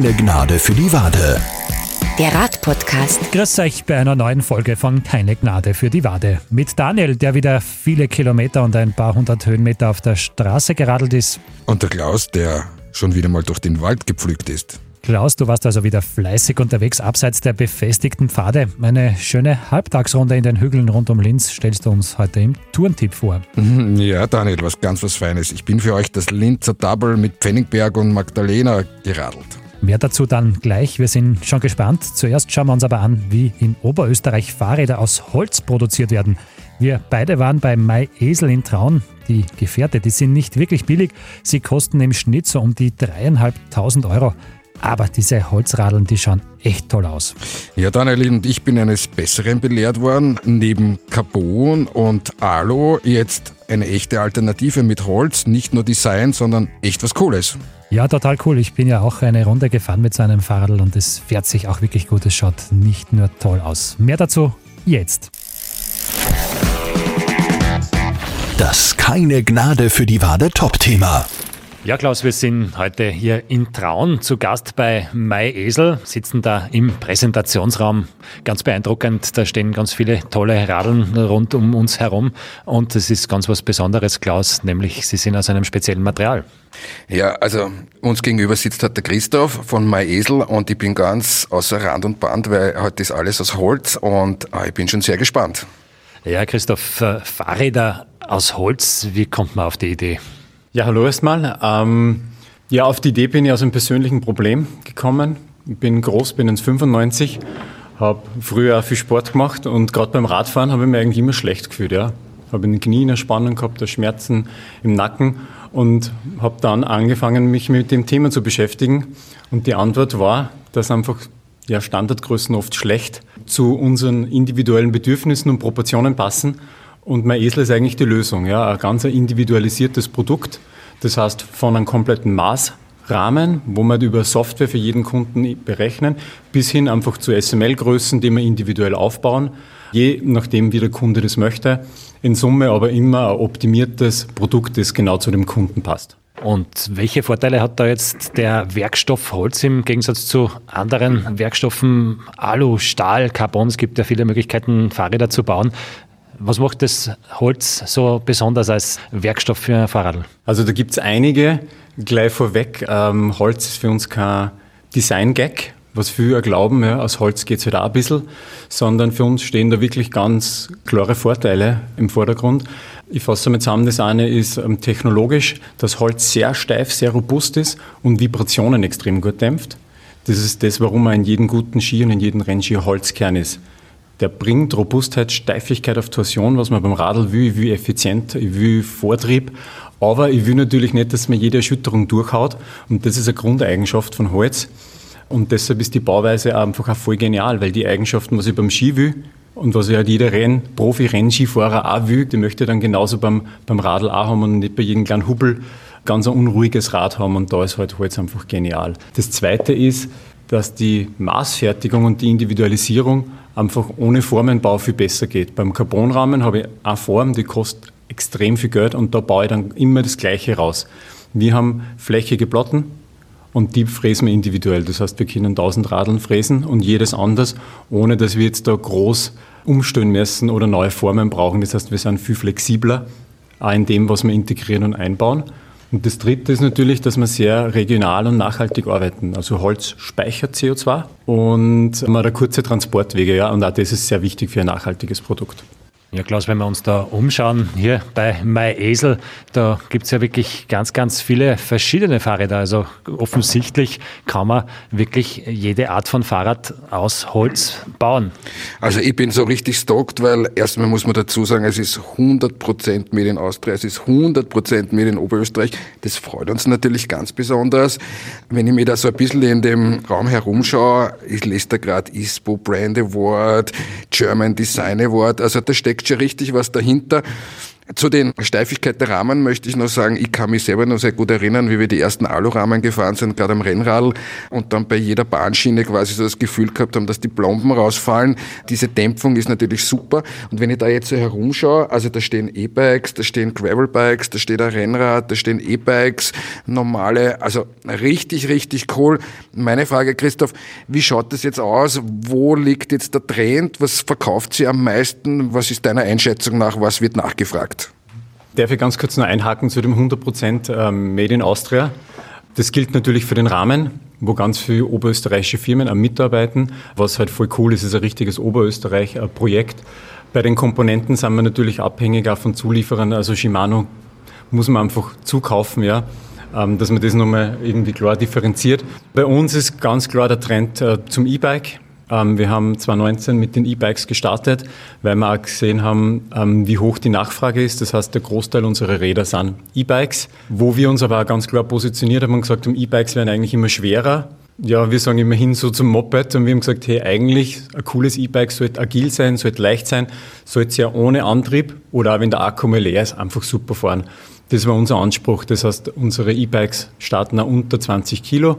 Keine Gnade für die Wade. Der Radpodcast. Grüß euch bei einer neuen Folge von Keine Gnade für die Wade. Mit Daniel, der wieder viele Kilometer und ein paar hundert Höhenmeter auf der Straße geradelt ist. Und der Klaus, der schon wieder mal durch den Wald gepflügt ist. Klaus, du warst also wieder fleißig unterwegs abseits der befestigten Pfade. Eine schöne Halbtagsrunde in den Hügeln rund um Linz stellst du uns heute im Tourentipp vor. Mhm, Ja, Daniel, was ganz was Feines. Ich bin für euch das Linzer Double mit Pfennigberg und Magdalena geradelt. Mehr dazu dann gleich. Wir sind schon gespannt. Zuerst schauen wir uns aber an, wie in Oberösterreich Fahrräder aus Holz produziert werden. Wir beide waren bei Mai Esel in Traun. Die Gefährte, die sind nicht wirklich billig. Sie kosten im Schnitt so um die dreieinhalbtausend Euro. Aber diese Holzradeln, die schauen echt toll aus. Ja, Daniel, und ich bin eines Besseren belehrt worden. Neben Carbon und Alu jetzt eine echte Alternative mit Holz. Nicht nur Design, sondern echt was Cooles. Ja, total cool. Ich bin ja auch eine Runde gefahren mit so einem Fahrrad und es fährt sich auch wirklich gut. Es schaut nicht nur toll aus. Mehr dazu jetzt. Das Keine Gnade für die Wade Top-Thema. Ja, Klaus, wir sind heute hier in Traun zu Gast bei Mai Esel, sitzen da im Präsentationsraum. Ganz beeindruckend, da stehen ganz viele tolle Radeln rund um uns herum und es ist ganz was Besonderes, Klaus, nämlich sie sind aus einem speziellen Material. Ja, also uns gegenüber sitzt halt der Christoph von MyEsel und ich bin ganz außer Rand und Band, weil heute ist alles aus Holz und äh, ich bin schon sehr gespannt. Ja, Christoph, äh, Fahrräder aus Holz, wie kommt man auf die Idee? Ja, hallo erstmal. Ähm, ja, auf die Idee bin ich aus einem persönlichen Problem gekommen. Ich bin groß, bin 1,95, habe früher viel Sport gemacht und gerade beim Radfahren habe ich mich eigentlich immer schlecht gefühlt. Ja. Habe in den Knien eine Spannung gehabt, Schmerzen im Nacken und habe dann angefangen, mich mit dem Thema zu beschäftigen. Und die Antwort war, dass einfach ja, Standardgrößen oft schlecht zu unseren individuellen Bedürfnissen und Proportionen passen. Und mein Esel ist eigentlich die Lösung. Ja, ein ganz individualisiertes Produkt. Das heißt, von einem kompletten Maßrahmen, wo wir über Software für jeden Kunden berechnen, bis hin einfach zu SML-Größen, die wir individuell aufbauen, je nachdem, wie der Kunde das möchte. In Summe aber immer ein optimiertes Produkt, das genau zu dem Kunden passt. Und welche Vorteile hat da jetzt der Werkstoff Holz im Gegensatz zu anderen Werkstoffen? Alu, Stahl, Carbon, es gibt ja viele Möglichkeiten, Fahrräder zu bauen. Was macht das Holz so besonders als Werkstoff für ein Fahrrad? Also da gibt es einige. Gleich vorweg, ähm, Holz ist für uns kein Design-Gag, was viele glauben, ja, aus Holz geht es halt auch ein bisschen, sondern für uns stehen da wirklich ganz klare Vorteile im Vordergrund. Ich fasse mal zusammen, das eine ist ähm, technologisch, dass Holz sehr steif, sehr robust ist und Vibrationen extrem gut dämpft. Das ist das, warum man in jedem guten Ski und in jedem Rennski Holzkern ist. Der bringt Robustheit, Steifigkeit auf Torsion, was man beim Radl will. Ich will effizient, ich will Vortrieb. Aber ich will natürlich nicht, dass man jede Erschütterung durchhaut. Und das ist eine Grundeigenschaft von Holz. Und deshalb ist die Bauweise einfach auch voll genial, weil die Eigenschaften, was ich beim Ski will und was ja halt jeder Renn, Profi-Rennskifahrer auch will, die möchte dann genauso beim, beim Radl auch haben und nicht bei jedem kleinen Hubbel ganz ein unruhiges Rad haben. Und da ist halt Holz einfach genial. Das Zweite ist, dass die Maßfertigung und die Individualisierung einfach ohne Formenbau viel besser geht. Beim Carbonrahmen habe ich eine Form, die kostet extrem viel Geld und da baue ich dann immer das Gleiche raus. Wir haben flächige Platten und die fräsen wir individuell. Das heißt, wir können 1000 Radeln fräsen und jedes anders, ohne dass wir jetzt da groß umstellen müssen oder neue Formen brauchen. Das heißt, wir sind viel flexibler, auch in dem, was wir integrieren und einbauen. Und das Dritte ist natürlich, dass wir sehr regional und nachhaltig arbeiten. Also Holz speichert CO2 und man hat kurze Transportwege, ja, und auch das ist sehr wichtig für ein nachhaltiges Produkt. Ja, Klaus, wenn wir uns da umschauen, hier bei MyEsel, da gibt es ja wirklich ganz, ganz viele verschiedene Fahrräder. Also offensichtlich kann man wirklich jede Art von Fahrrad aus Holz bauen. Also ich bin so richtig stoked, weil erstmal muss man dazu sagen, es ist 100% Made in Austria, es ist 100% Made in Oberösterreich. Das freut uns natürlich ganz besonders. Wenn ich mir da so ein bisschen in dem Raum herumschaue, ich lese da gerade ISPO Brand Award, German Design Award, also da steckt schon richtig was dahinter. Zu den Steifigkeit der Rahmen möchte ich noch sagen, ich kann mich selber noch sehr gut erinnern, wie wir die ersten Alurahmen gefahren sind, gerade am Rennradl und dann bei jeder Bahnschiene quasi so das Gefühl gehabt haben, dass die Plomben rausfallen. Diese Dämpfung ist natürlich super. Und wenn ich da jetzt so herumschaue, also da stehen E-Bikes, da stehen Gravelbikes, da steht ein Rennrad, da stehen E-Bikes, normale, also richtig, richtig cool. Meine Frage, Christoph, wie schaut das jetzt aus? Wo liegt jetzt der Trend? Was verkauft sie am meisten? Was ist deiner Einschätzung nach? Was wird nachgefragt? Darf ich ganz kurz noch einhaken zu dem 100% ähm, Made in Austria? Das gilt natürlich für den Rahmen, wo ganz viele oberösterreichische Firmen am Mitarbeiten. Was halt voll cool ist, ist ein richtiges Oberösterreich-Projekt. Bei den Komponenten sind wir natürlich abhängig auch von Zulieferern. Also Shimano muss man einfach zukaufen, ja, ähm, dass man das nochmal irgendwie klar differenziert. Bei uns ist ganz klar der Trend äh, zum E-Bike. Ähm, wir haben 2019 mit den E-Bikes gestartet, weil wir auch gesehen haben, ähm, wie hoch die Nachfrage ist. Das heißt, der Großteil unserer Räder sind E-Bikes, wo wir uns aber auch ganz klar positioniert haben und gesagt haben, E-Bikes werden eigentlich immer schwerer. Ja, wir sagen immerhin so zum Moped und wir haben gesagt, hey, eigentlich ein cooles E-Bike sollte agil sein, sollte leicht sein, sollte ja ohne Antrieb oder auch wenn der Akku mal leer ist, einfach super fahren. Das war unser Anspruch. Das heißt, unsere E-Bikes starten auch unter 20 Kilo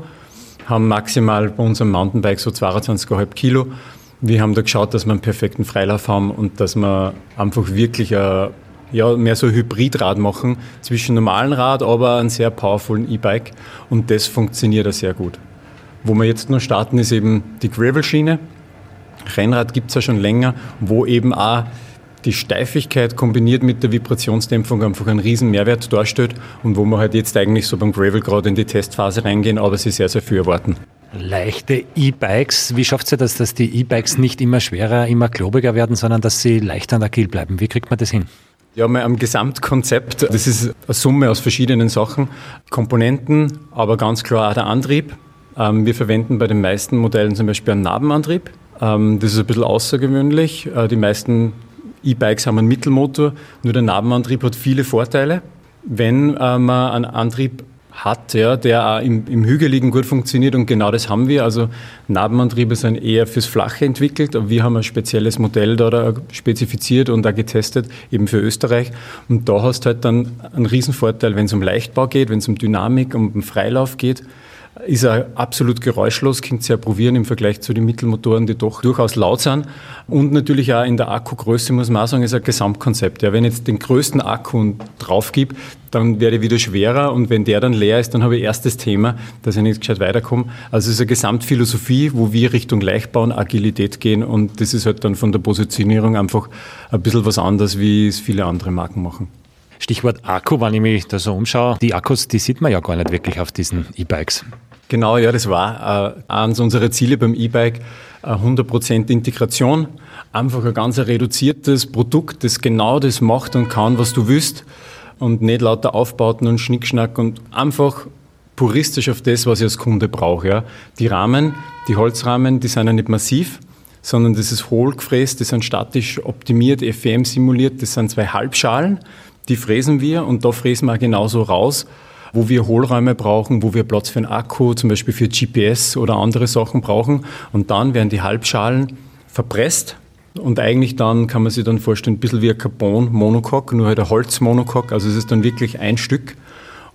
haben maximal bei unserem Mountainbike so 22,5 Kilo. Wir haben da geschaut, dass wir einen perfekten Freilauf haben und dass wir einfach wirklich ein, ja, mehr so ein Hybridrad machen zwischen normalen Rad, aber einem sehr powervollen E-Bike. Und das funktioniert auch sehr gut. Wo wir jetzt noch starten, ist eben die Gravel-Schiene. Rennrad gibt es ja schon länger, wo eben auch die Steifigkeit kombiniert mit der Vibrationsdämpfung einfach einen riesen Mehrwert darstellt und wo wir halt jetzt eigentlich so beim Gravel gerade in die Testphase reingehen, aber sie sehr, sehr viel erwarten. Leichte E-Bikes, wie schafft ihr das, dass die E-Bikes nicht immer schwerer, immer klobiger werden, sondern dass sie leichter und agil bleiben? Wie kriegt man das hin? Ja, mal am Gesamtkonzept, das ist eine Summe aus verschiedenen Sachen, Komponenten, aber ganz klar auch der Antrieb. Ähm, wir verwenden bei den meisten Modellen zum Beispiel einen Nabenantrieb. Ähm, das ist ein bisschen außergewöhnlich. Äh, die meisten E-Bikes haben einen Mittelmotor, nur der Nabenantrieb hat viele Vorteile. Wenn äh, man einen Antrieb hat, ja, der auch im, im Hügeligen gut funktioniert und genau das haben wir. Also Nabenantriebe sind eher fürs Flache entwickelt, aber wir haben ein spezielles Modell da, da spezifiziert und da getestet, eben für Österreich. Und da hast du halt dann einen Riesenvorteil, wenn es um Leichtbau geht, wenn es um Dynamik, um Freilauf geht ist er absolut geräuschlos, ihr ja probieren im Vergleich zu den Mittelmotoren, die doch durchaus laut sind. Und natürlich auch in der Akkugröße muss man auch sagen, ist ein Gesamtkonzept. Ja, wenn ich jetzt den größten Akku drauf gebe, dann werde ich wieder schwerer und wenn der dann leer ist, dann habe ich erst das Thema, dass ich nicht gescheit weiterkomme. Also es ist eine Gesamtphilosophie, wo wir Richtung Leichtbau und Agilität gehen und das ist halt dann von der Positionierung einfach ein bisschen was anderes, wie es viele andere Marken machen. Stichwort Akku, wenn ich mich da so umschaue, die Akkus, die sieht man ja gar nicht wirklich auf diesen E-Bikes. Genau, ja, das war äh, eines unserer Ziele beim E-Bike, 100% Integration. Einfach ein ganz reduziertes Produkt, das genau das macht und kann, was du willst und nicht lauter Aufbauten und Schnickschnack und einfach puristisch auf das, was ich als Kunde brauche. Ja. Die Rahmen, die Holzrahmen, die sind ja nicht massiv, sondern das ist hohlgefräst, die sind statisch optimiert, FM simuliert, das sind zwei Halbschalen die fräsen wir und da fräsen wir genauso raus, wo wir Hohlräume brauchen, wo wir Platz für einen Akku, zum Beispiel für GPS oder andere Sachen brauchen. Und dann werden die Halbschalen verpresst und eigentlich dann kann man sich dann vorstellen, ein bisschen wie ein Carbon-Monocoque, nur halt ein Holz-Monocoque. Also es ist dann wirklich ein Stück.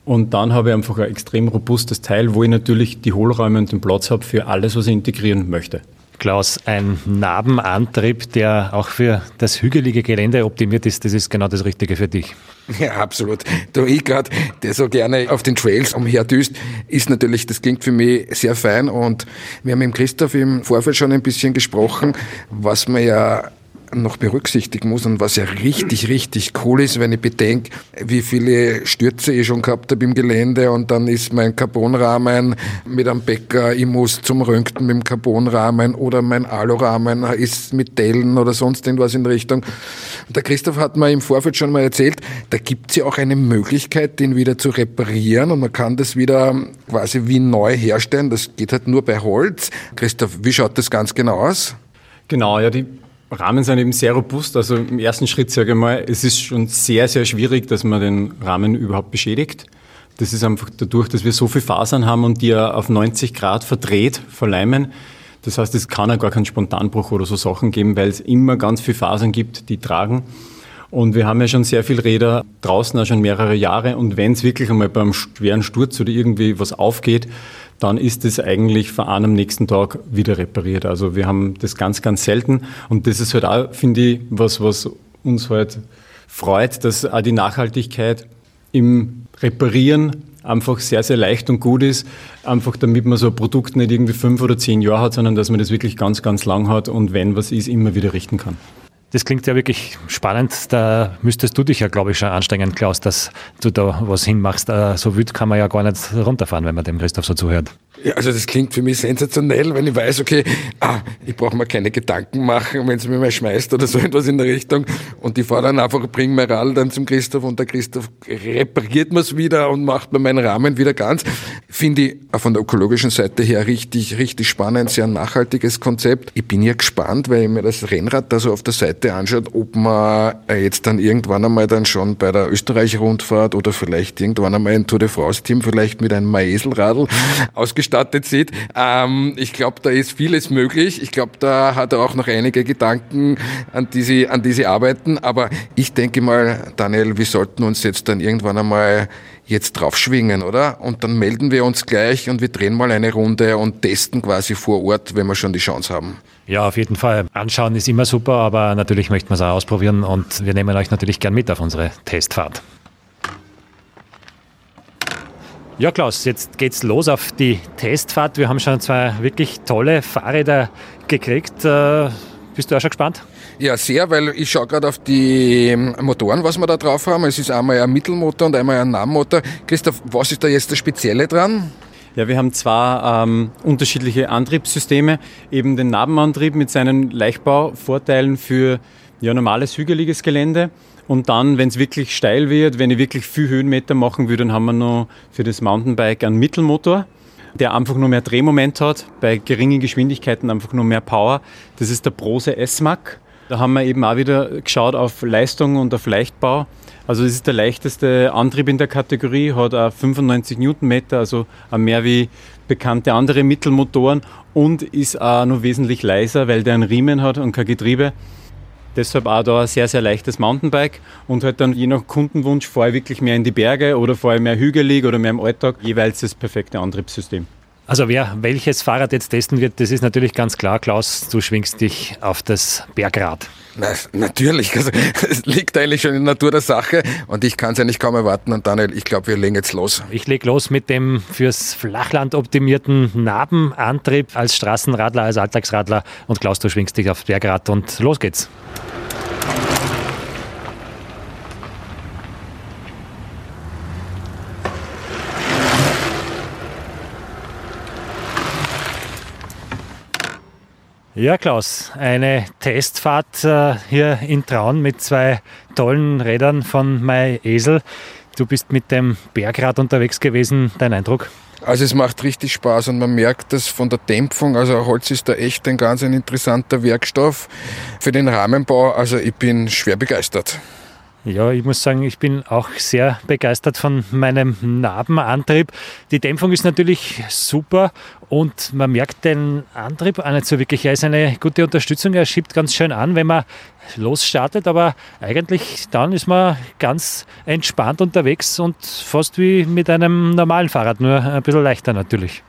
Und dann habe ich einfach ein extrem robustes Teil, wo ich natürlich die Hohlräume und den Platz habe für alles, was ich integrieren möchte. Klaus, ein Nabenantrieb, der auch für das hügelige Gelände optimiert ist, das ist genau das Richtige für dich. Ja, absolut. Du, ich gerade, der so gerne auf den Trails umherdüst, ist natürlich, das klingt für mich sehr fein und wir haben mit Christoph im Vorfeld schon ein bisschen gesprochen, was man ja noch berücksichtigen muss und was ja richtig, richtig cool ist, wenn ich bedenke, wie viele Stürze ich schon gehabt habe im Gelände und dann ist mein Carbonrahmen mit einem Bäcker, ich muss zum Röntgen mit dem Carbonrahmen oder mein Alurahmen ist mit Dellen oder sonst irgendwas in Richtung. Der Christoph hat mir im Vorfeld schon mal erzählt, da gibt es ja auch eine Möglichkeit, den wieder zu reparieren und man kann das wieder quasi wie neu herstellen. Das geht halt nur bei Holz. Christoph, wie schaut das ganz genau aus? Genau, ja, die Rahmen sind eben sehr robust. Also im ersten Schritt sage ich mal, es ist schon sehr, sehr schwierig, dass man den Rahmen überhaupt beschädigt. Das ist einfach dadurch, dass wir so viel Fasern haben und die auf 90 Grad verdreht verleimen. Das heißt, es kann ja gar keinen Spontanbruch oder so Sachen geben, weil es immer ganz viele Fasern gibt, die tragen. Und wir haben ja schon sehr viele Räder draußen, auch schon mehrere Jahre. Und wenn es wirklich einmal beim schweren Sturz oder irgendwie was aufgeht, dann ist es eigentlich einem am nächsten Tag wieder repariert. Also wir haben das ganz, ganz selten. Und das ist halt auch, finde ich, was, was uns halt freut, dass auch die Nachhaltigkeit im Reparieren einfach sehr, sehr leicht und gut ist. Einfach damit man so ein Produkt nicht irgendwie fünf oder zehn Jahre hat, sondern dass man das wirklich ganz, ganz lang hat und wenn was ist, immer wieder richten kann. Das klingt ja wirklich spannend. Da müsstest du dich ja, glaube ich, schon anstrengen, Klaus, dass du da was hinmachst. Äh, so wütend kann man ja gar nicht runterfahren, wenn man dem Christoph so zuhört. Ja, also das klingt für mich sensationell, wenn ich weiß, okay, ah, ich brauche mir keine Gedanken machen, wenn es mir mal schmeißt oder so etwas in der Richtung. Und fahre dann einfach, bringe mein Rad dann zum Christoph und der Christoph repariert mir es wieder und macht mir meinen Rahmen wieder ganz. Finde ich von der ökologischen Seite her richtig, richtig spannend, sehr nachhaltiges Konzept. Ich bin ja gespannt, weil ich mir das Rennrad da so auf der Seite anschaut, ob man jetzt dann irgendwann einmal dann schon bei der Österreich-Rundfahrt oder vielleicht irgendwann einmal ein Tour de France-Team vielleicht mit einem Maeselradl ausgestattet sieht. Ähm, ich glaube, da ist vieles möglich. Ich glaube, da hat er auch noch einige Gedanken, an die, sie, an die sie arbeiten. Aber ich denke mal, Daniel, wir sollten uns jetzt dann irgendwann einmal jetzt drauf schwingen, oder? Und dann melden wir uns gleich und wir drehen mal eine Runde und testen quasi vor Ort, wenn wir schon die Chance haben. Ja, auf jeden Fall. Anschauen ist immer super, aber natürlich möchten wir es auch ausprobieren und wir nehmen euch natürlich gern mit auf unsere Testfahrt. Ja, Klaus, jetzt geht's los auf die Testfahrt. Wir haben schon zwei wirklich tolle Fahrräder gekriegt. Äh, bist du auch schon gespannt? Ja, sehr, weil ich schaue gerade auf die Motoren, was wir da drauf haben. Es ist einmal ein Mittelmotor und einmal ein Nahmotor. Christoph, was ist da jetzt das Spezielle dran? Ja, wir haben zwei ähm, unterschiedliche Antriebssysteme. Eben den Nabenantrieb mit seinen Leichtbauvorteilen für ja, normales hügeliges Gelände und dann, wenn es wirklich steil wird, wenn ich wirklich viel Höhenmeter machen will, dann haben wir noch für das Mountainbike einen Mittelmotor, der einfach nur mehr Drehmoment hat, bei geringen Geschwindigkeiten einfach nur mehr Power. Das ist der Prose S-Mac. Da haben wir eben auch wieder geschaut auf Leistung und auf Leichtbau. Also das ist der leichteste Antrieb in der Kategorie, hat auch 95 Newtonmeter, also mehr wie bekannte andere Mittelmotoren und ist auch noch wesentlich leiser, weil der einen Riemen hat und kein Getriebe. Deshalb auch da ein sehr, sehr leichtes Mountainbike und halt dann je nach Kundenwunsch fahre ich wirklich mehr in die Berge oder fahre ich mehr hügelig oder mehr im Alltag, jeweils das perfekte Antriebssystem. Also wer welches Fahrrad jetzt testen wird, das ist natürlich ganz klar. Klaus, du schwingst dich auf das Bergrad. Na, natürlich, also, es liegt eigentlich schon in der Natur der Sache und ich kann es ja nicht kaum erwarten. Und Daniel, ich glaube, wir legen jetzt los. Ich lege los mit dem fürs Flachland optimierten Nabenantrieb als Straßenradler, als Alltagsradler und Klaus, du schwingst dich aufs Bergrad und los geht's. Ja, Klaus, eine Testfahrt äh, hier in Traun mit zwei tollen Rädern von MyEsel. Du bist mit dem Bergrad unterwegs gewesen. Dein Eindruck? Also es macht richtig Spaß und man merkt das von der Dämpfung. Also Holz ist da echt ein ganz ein interessanter Werkstoff für den Rahmenbau. Also ich bin schwer begeistert. Ja, ich muss sagen, ich bin auch sehr begeistert von meinem Narbenantrieb. Die Dämpfung ist natürlich super und man merkt den Antrieb auch nicht so wirklich. Er ist eine gute Unterstützung, er schiebt ganz schön an, wenn man losstartet, aber eigentlich dann ist man ganz entspannt unterwegs und fast wie mit einem normalen Fahrrad, nur ein bisschen leichter natürlich.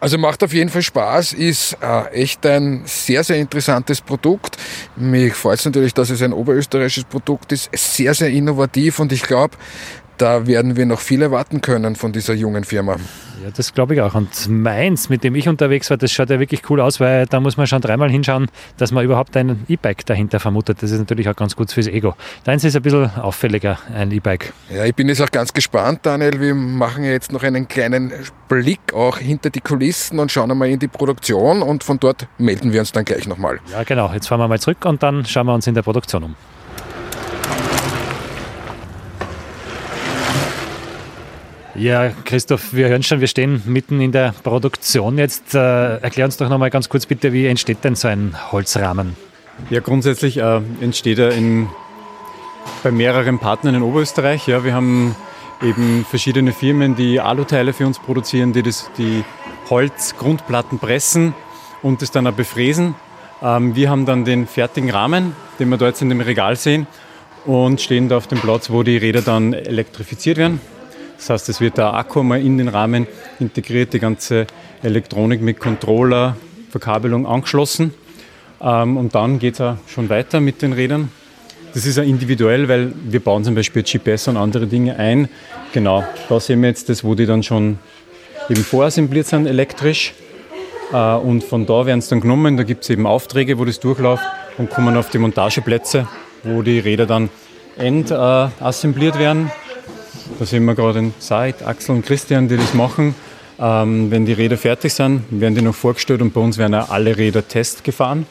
Also macht auf jeden Fall Spaß, ist äh, echt ein sehr, sehr interessantes Produkt. Mir freut es natürlich, dass es ein oberösterreichisches Produkt ist, sehr, sehr innovativ und ich glaube, da werden wir noch viel erwarten können von dieser jungen Firma. Ja, das glaube ich auch. Und meins, mit dem ich unterwegs war, das schaut ja wirklich cool aus, weil da muss man schon dreimal hinschauen, dass man überhaupt ein E-Bike dahinter vermutet. Das ist natürlich auch ganz gut fürs Ego. Deins ist ein bisschen auffälliger, ein E-Bike. Ja, ich bin jetzt auch ganz gespannt, Daniel. Wir machen jetzt noch einen kleinen Blick auch hinter die Kulissen und schauen einmal in die Produktion und von dort melden wir uns dann gleich nochmal. Ja, genau. Jetzt fahren wir mal zurück und dann schauen wir uns in der Produktion um. Ja, Christoph, wir hören schon, wir stehen mitten in der Produktion jetzt. Äh, erklär uns doch nochmal ganz kurz bitte, wie entsteht denn so ein Holzrahmen? Ja, grundsätzlich äh, entsteht er in, bei mehreren Partnern in Oberösterreich. Ja, wir haben eben verschiedene Firmen, die Aluteile für uns produzieren, die das, die Holzgrundplatten pressen und das dann auch befräsen. Ähm, wir haben dann den fertigen Rahmen, den wir dort in dem Regal sehen und stehen da auf dem Platz, wo die Räder dann elektrifiziert werden. Das heißt, es wird der Akku mal in den Rahmen integriert, die ganze Elektronik mit Controller, Verkabelung angeschlossen. Ähm, und dann geht es auch schon weiter mit den Rädern. Das ist ja individuell, weil wir bauen zum Beispiel GPS und andere Dinge ein. Genau, da sehen wir jetzt das, wo die dann schon eben vorassembliert sind elektrisch. Äh, und von da werden es dann genommen. Da gibt es eben Aufträge, wo das durchläuft und kommen auf die Montageplätze, wo die Räder dann endassembliert äh, werden. Da sehen wir gerade den Said, Axel und Christian, die das machen. Ähm, wenn die Räder fertig sind, werden die noch vorgestellt und bei uns werden auch alle Räder Test gefahren.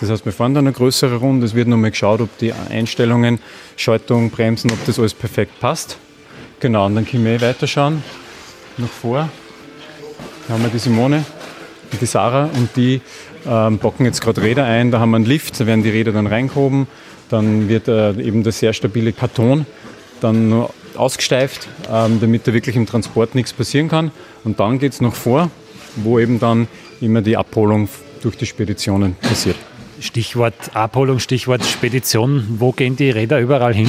Das heißt, wir fahren dann eine größere Runde. Es wird nochmal geschaut, ob die Einstellungen, Schaltung, Bremsen, ob das alles perfekt passt. Genau, und dann können wir weiterschauen. Noch vor. Da haben wir die Simone und die Sarah und die ähm, bocken jetzt gerade Räder ein. Da haben wir einen Lift, da werden die Räder dann reingehoben. Dann wird äh, eben der sehr stabile Karton dann ausgesteift, ähm, damit da wirklich im Transport nichts passieren kann. Und dann geht es noch vor, wo eben dann immer die Abholung durch die Speditionen passiert. Stichwort Abholung, Stichwort Spedition. Wo gehen die Räder überall hin?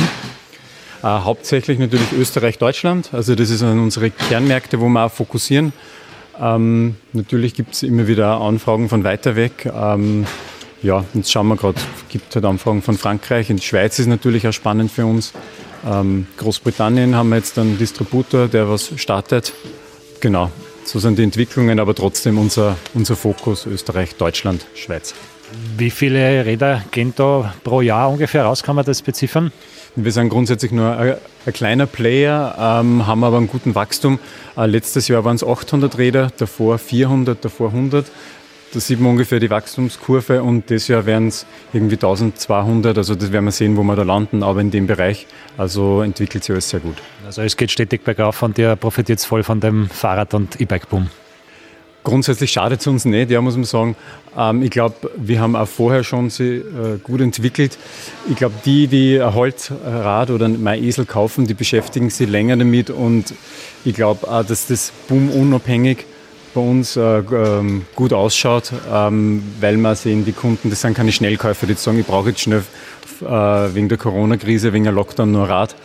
Äh, hauptsächlich natürlich Österreich, Deutschland. Also das sind unsere Kernmärkte, wo wir auch fokussieren. Ähm, natürlich gibt es immer wieder Anfragen von weiter weg. Ähm, ja, jetzt schauen wir gerade, es gibt halt Anfragen von Frankreich. In der Schweiz ist natürlich auch spannend für uns. Ähm, Großbritannien haben wir jetzt einen Distributor, der was startet. Genau, so sind die Entwicklungen, aber trotzdem unser, unser Fokus Österreich, Deutschland, Schweiz. Wie viele Räder gehen da pro Jahr ungefähr raus? Kann man das beziffern? Wir sind grundsätzlich nur ein, ein kleiner Player, ähm, haben aber einen guten Wachstum. Äh, letztes Jahr waren es 800 Räder, davor 400, davor 100. Da sieht man ungefähr die Wachstumskurve und dieses Jahr werden es irgendwie 1200. Also das werden wir sehen, wo wir da landen, aber in dem Bereich. Also entwickelt sich alles sehr gut. Also es geht stetig bergauf und ihr profitiert voll von dem Fahrrad- und E-Bike-Boom. Grundsätzlich schadet es uns nicht, ja, muss man sagen. Ähm, ich glaube, wir haben auch vorher schon sie äh, gut entwickelt. Ich glaube, die, die ein Holzrad oder ein Esel kaufen, die beschäftigen sich länger damit und ich glaube auch, dass das Boom unabhängig bei uns äh, ähm, gut ausschaut, ähm, weil wir sehen, die Kunden, das sind keine Schnellkäufer, die sagen, ich brauche jetzt schnell äh, wegen der Corona-Krise, wegen der Lockdown nur Rad.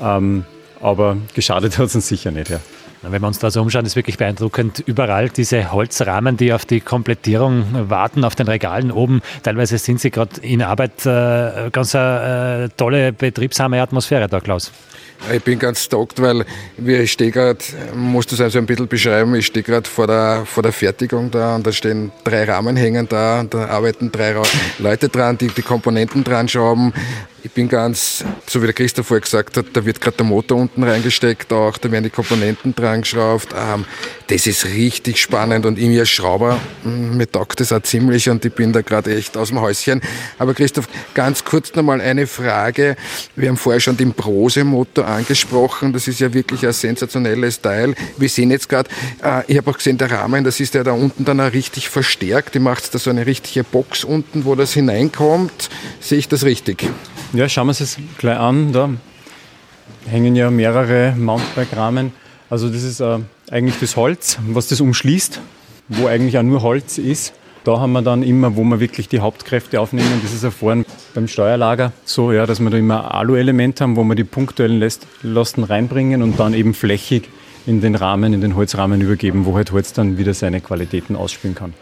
Ähm, aber geschadet hat es uns sicher nicht. Ja. Wenn wir uns da so umschauen, ist wirklich beeindruckend. Überall diese Holzrahmen, die auf die Komplettierung warten, auf den Regalen oben. Teilweise sind sie gerade in Arbeit. Äh, ganz eine äh, tolle, betriebsame Atmosphäre da, Klaus. Ich bin ganz stoked, weil ich stehe gerade, musst du es also ein bisschen beschreiben, ich stehe gerade vor der, vor der Fertigung da und da stehen drei Rahmen hängen da und da arbeiten drei Leute dran, die die Komponenten dran schrauben ich bin ganz, so wie der Christoph vorher gesagt hat, da wird gerade der Motor unten reingesteckt auch, da werden die Komponenten dran geschraubt. Ähm, das ist richtig spannend und ich mir Schrauber, hm, mir taugt das auch ziemlich und ich bin da gerade echt aus dem Häuschen. Aber Christoph, ganz kurz nochmal eine Frage. Wir haben vorher schon den Brose-Motor angesprochen. Das ist ja wirklich ein sensationelles Teil. Wir sehen jetzt gerade, äh, ich habe auch gesehen, der Rahmen, das ist ja da unten dann auch richtig verstärkt. Die macht da so eine richtige Box unten, wo das hineinkommt. Sehe ich das richtig? Ja, schauen wir uns das gleich an. Da hängen ja mehrere Mountainbike-Rahmen. Also das ist äh, eigentlich das Holz, was das umschließt, wo eigentlich auch nur Holz ist. Da haben wir dann immer, wo wir wirklich die Hauptkräfte aufnehmen. Das ist ja vorne beim Steuerlager so, ja, dass wir da immer Alu-Element haben, wo wir die punktuellen Lasten reinbringen und dann eben flächig in den Rahmen, in den Holzrahmen übergeben, wo halt Holz dann wieder seine Qualitäten ausspielen kann.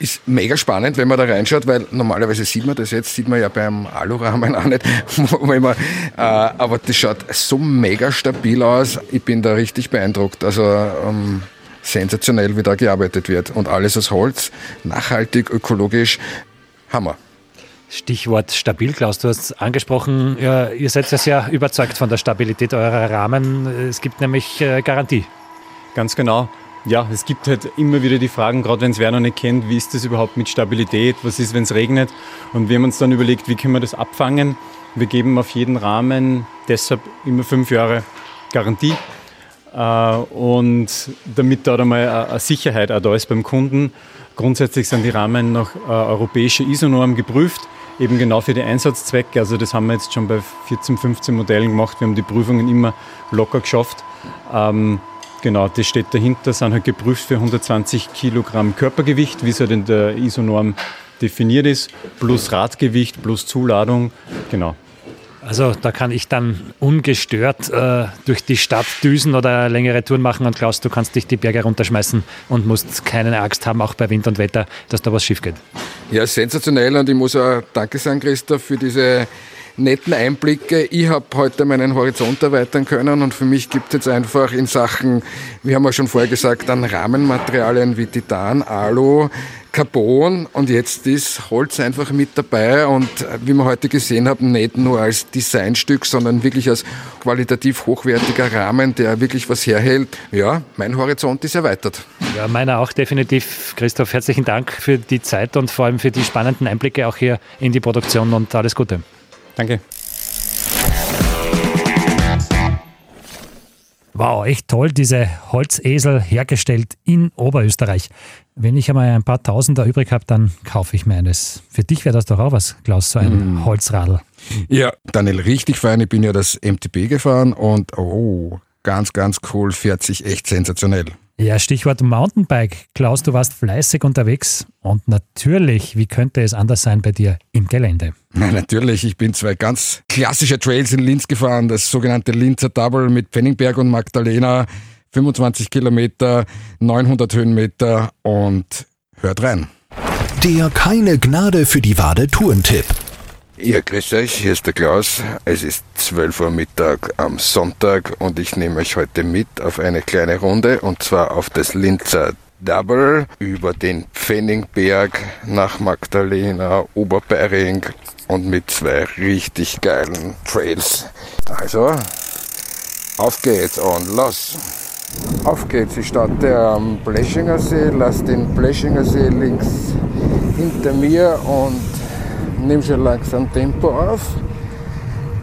Ist mega spannend, wenn man da reinschaut, weil normalerweise sieht man das jetzt, sieht man ja beim Alurahmen auch nicht. wenn man, äh, aber das schaut so mega stabil aus. Ich bin da richtig beeindruckt. Also ähm, sensationell, wie da gearbeitet wird. Und alles aus Holz, nachhaltig, ökologisch. Hammer. Stichwort stabil, Klaus, du hast angesprochen, ja, ihr seid ja sehr überzeugt von der Stabilität eurer Rahmen. Es gibt nämlich äh, Garantie. Ganz genau. Ja, es gibt halt immer wieder die Fragen, gerade wenn es wer noch nicht kennt, wie ist das überhaupt mit Stabilität, was ist, wenn es regnet. Und wir haben uns dann überlegt, wie können wir das abfangen. Wir geben auf jeden Rahmen deshalb immer fünf Jahre Garantie. Äh, und damit da einmal eine Sicherheit auch da ist beim Kunden. Grundsätzlich sind die Rahmen nach äh, europäischer ISO-Norm geprüft, eben genau für die Einsatzzwecke. Also das haben wir jetzt schon bei 14, 15 Modellen gemacht. Wir haben die Prüfungen immer locker geschafft. Genau, das steht dahinter, sind halt geprüft für 120 Kilogramm Körpergewicht, wie es halt in der ISO-Norm definiert ist, plus Radgewicht, plus Zuladung. Genau. Also da kann ich dann ungestört äh, durch die Stadt düsen oder längere Touren machen und Klaus, du kannst dich die Berge runterschmeißen und musst keine Angst haben, auch bei Wind und Wetter, dass da was schief geht. Ja, sensationell und ich muss auch Danke sagen, Christoph, für diese netten Einblicke. Ich habe heute meinen Horizont erweitern können und für mich gibt es jetzt einfach in Sachen, wir haben ja schon vorher gesagt, an Rahmenmaterialien wie Titan, Alu, Carbon und jetzt ist Holz einfach mit dabei und wie wir heute gesehen haben, nicht nur als Designstück, sondern wirklich als qualitativ hochwertiger Rahmen, der wirklich was herhält. Ja, mein Horizont ist erweitert. Ja, meiner auch definitiv. Christoph, herzlichen Dank für die Zeit und vor allem für die spannenden Einblicke auch hier in die Produktion und alles Gute. Danke. Wow, echt toll, diese Holzesel hergestellt in Oberösterreich. Wenn ich einmal ein paar Tausender übrig habe, dann kaufe ich mir eines. Für dich wäre das doch auch was, Klaus, so ein mm. Holzradl. Ja, Daniel, richtig fein. Ich bin ja das MTB gefahren und oh, ganz, ganz cool, fährt sich echt sensationell. Ja, Stichwort Mountainbike. Klaus, du warst fleißig unterwegs und natürlich, wie könnte es anders sein bei dir im Gelände? Na, natürlich, ich bin zwei ganz klassische Trails in Linz gefahren, das sogenannte Linzer Double mit Pfenningberg und Magdalena, 25 Kilometer, 900 Höhenmeter und hört rein. Der keine Gnade für die Wade Tourentipp. Ja, grüß euch, hier ist der Klaus. Es ist 12 Uhr Mittag am Sonntag und ich nehme euch heute mit auf eine kleine Runde und zwar auf das Linzer Double über den Pfenningberg nach Magdalena, Oberbayring und mit zwei richtig geilen Trails. Also, auf geht's und los! Auf geht's, ich starte am Bleschinger See, lass den Bleschinger See links hinter mir und nimm schon langsam Tempo auf.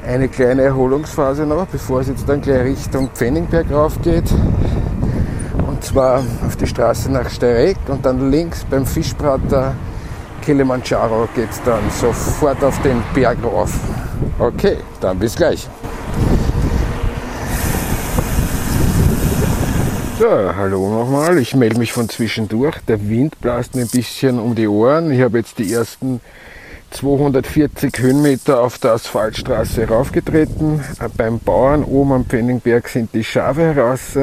Eine kleine Erholungsphase noch, bevor es jetzt dann gleich Richtung Pfenningberg rauf geht. Und zwar auf die Straße nach Steyrek und dann links beim Fischbrater Kilimanjaro geht es dann sofort auf den Berg rauf. Okay, dann bis gleich. So, hallo nochmal. Ich melde mich von zwischendurch. Der Wind blast mir ein bisschen um die Ohren. Ich habe jetzt die ersten 240 Höhenmeter auf der Asphaltstraße raufgetreten. Beim Bauern oben am Pfenningberg sind die Schafe heraus.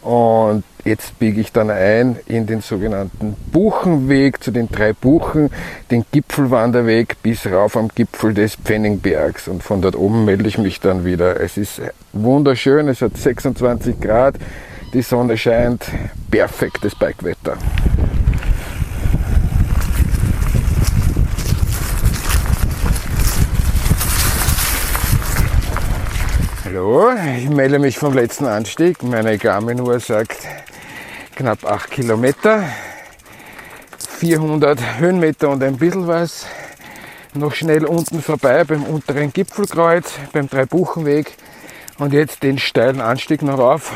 Und jetzt biege ich dann ein in den sogenannten Buchenweg zu den drei Buchen, den Gipfelwanderweg bis rauf am Gipfel des Pfenningbergs. Und von dort oben melde ich mich dann wieder. Es ist wunderschön, es hat 26 Grad, die Sonne scheint, perfektes Bikewetter. Hallo, ich melde mich vom letzten Anstieg. Meine Garmin-Uhr sagt knapp 8 Kilometer, 400 Höhenmeter und ein bisschen was. Noch schnell unten vorbei beim unteren Gipfelkreuz, beim Dreibuchenweg und jetzt den steilen Anstieg noch rauf.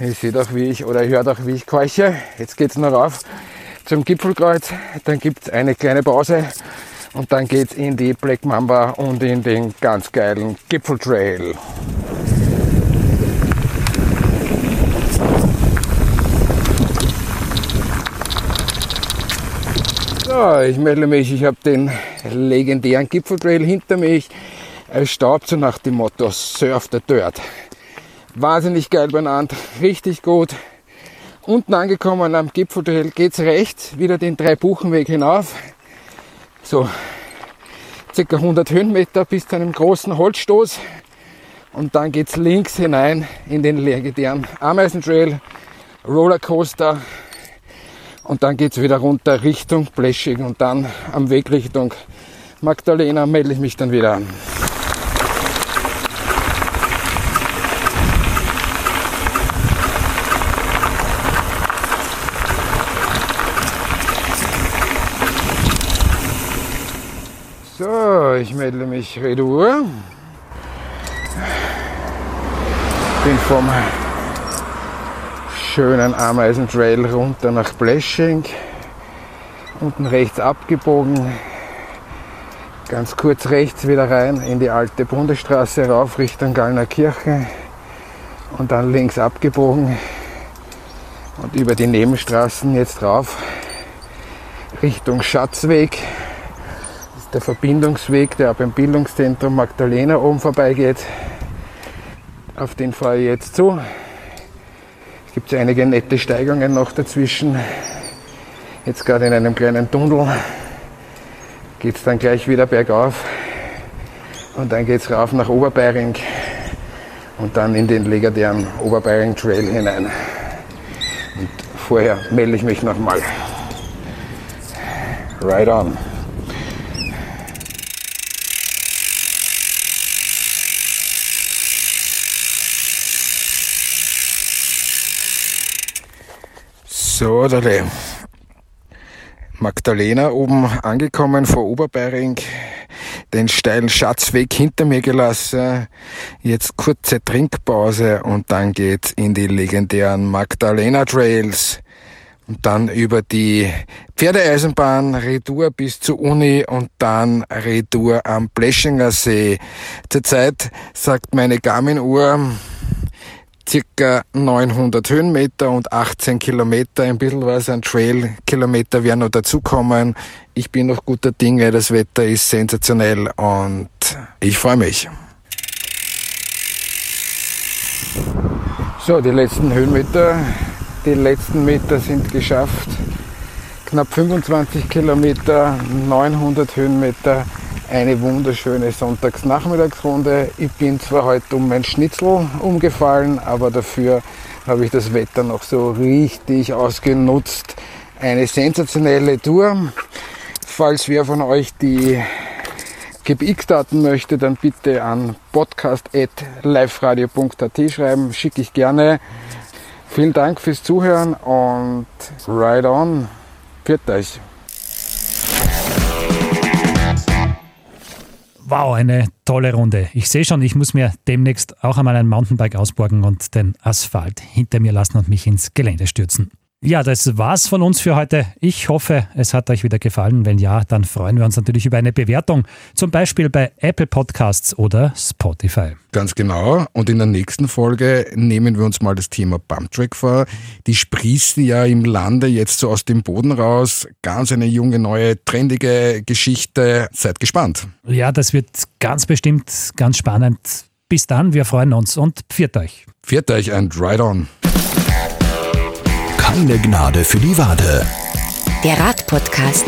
Ihr seht auch, wie ich, oder ihr hört auch, wie ich keuche. Jetzt geht es noch rauf zum Gipfelkreuz. Dann gibt es eine kleine Pause und dann geht's in die Black Mamba und in den ganz geilen Gipfeltrail. So, ich melde mich, ich habe den legendären Gipfeltrail hinter mich. Es staubt so nach dem Motto Surf the Dirt. Wahnsinnig geil benannt, richtig gut. Unten angekommen am Gipfeltrail geht's rechts wieder den Drei-Buchenweg hinauf so circa 100 Höhenmeter bis zu einem großen Holzstoß. Und dann geht es links hinein in den legendären Ameisentrail, Rollercoaster. Und dann geht es wieder runter Richtung Blesching und dann am Weg Richtung Magdalena melde ich mich dann wieder an. Ich melde mich retour. Bin vom schönen Ameisentrail runter nach Blesching. Unten rechts abgebogen. Ganz kurz rechts wieder rein in die alte Bundesstraße rauf Richtung Gallner Kirche. Und dann links abgebogen und über die Nebenstraßen jetzt rauf Richtung Schatzweg der Verbindungsweg, der beim Bildungszentrum Magdalena oben vorbeigeht. Auf den fahre ich jetzt zu. Es gibt einige nette Steigungen noch dazwischen. Jetzt gerade in einem kleinen Tunnel geht es dann gleich wieder bergauf und dann geht es rauf nach Oberbayring und dann in den legendären Oberbayring Trail hinein. Und vorher melde ich mich nochmal. Right on. So, Dale. Magdalena oben angekommen vor Oberbayring, den steilen Schatzweg hinter mir gelassen, jetzt kurze Trinkpause und dann geht's in die legendären Magdalena Trails und dann über die Pferdeeisenbahn Retour bis zur Uni und dann Retour am Bleschinger See. Zurzeit sagt meine Garmin-Uhr circa 900 Höhenmeter und 18 Kilometer, ein bisschen was an Trail-Kilometer werden noch dazukommen. Ich bin noch guter Dinge, das Wetter ist sensationell und ich freue mich. So, die letzten Höhenmeter, die letzten Meter sind geschafft. Knapp 25 Kilometer, 900 Höhenmeter eine wunderschöne Sonntagsnachmittagsrunde. Ich bin zwar heute um mein Schnitzel umgefallen, aber dafür habe ich das Wetter noch so richtig ausgenutzt. Eine sensationelle Tour. Falls wer von euch die GPX-Daten möchte, dann bitte an podcast.liveradio.at schreiben. Schicke ich gerne. Vielen Dank fürs Zuhören und ride on. Pfiat euch. Wow, eine tolle Runde. Ich sehe schon, ich muss mir demnächst auch einmal ein Mountainbike ausborgen und den Asphalt hinter mir lassen und mich ins Gelände stürzen. Ja, das war's von uns für heute. Ich hoffe, es hat euch wieder gefallen. Wenn ja, dann freuen wir uns natürlich über eine Bewertung, zum Beispiel bei Apple Podcasts oder Spotify. Ganz genau. Und in der nächsten Folge nehmen wir uns mal das Thema Bumptrack vor. Die sprießen ja im Lande jetzt so aus dem Boden raus. Ganz eine junge, neue, trendige Geschichte. Seid gespannt. Ja, das wird ganz bestimmt ganz spannend. Bis dann, wir freuen uns und pfiat euch. Pfiat euch and ride on. Keine Gnade für die Wade. Der Radpodcast.